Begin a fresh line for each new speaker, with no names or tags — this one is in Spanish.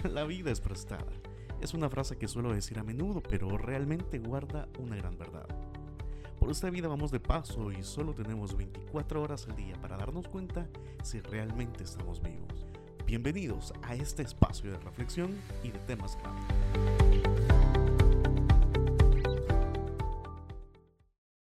La vida es prestada. Es una frase que suelo decir a menudo, pero realmente guarda una gran verdad. Por esta vida vamos de paso y solo tenemos 24 horas al día para darnos cuenta si realmente estamos vivos. Bienvenidos a este espacio de reflexión y de temas clave.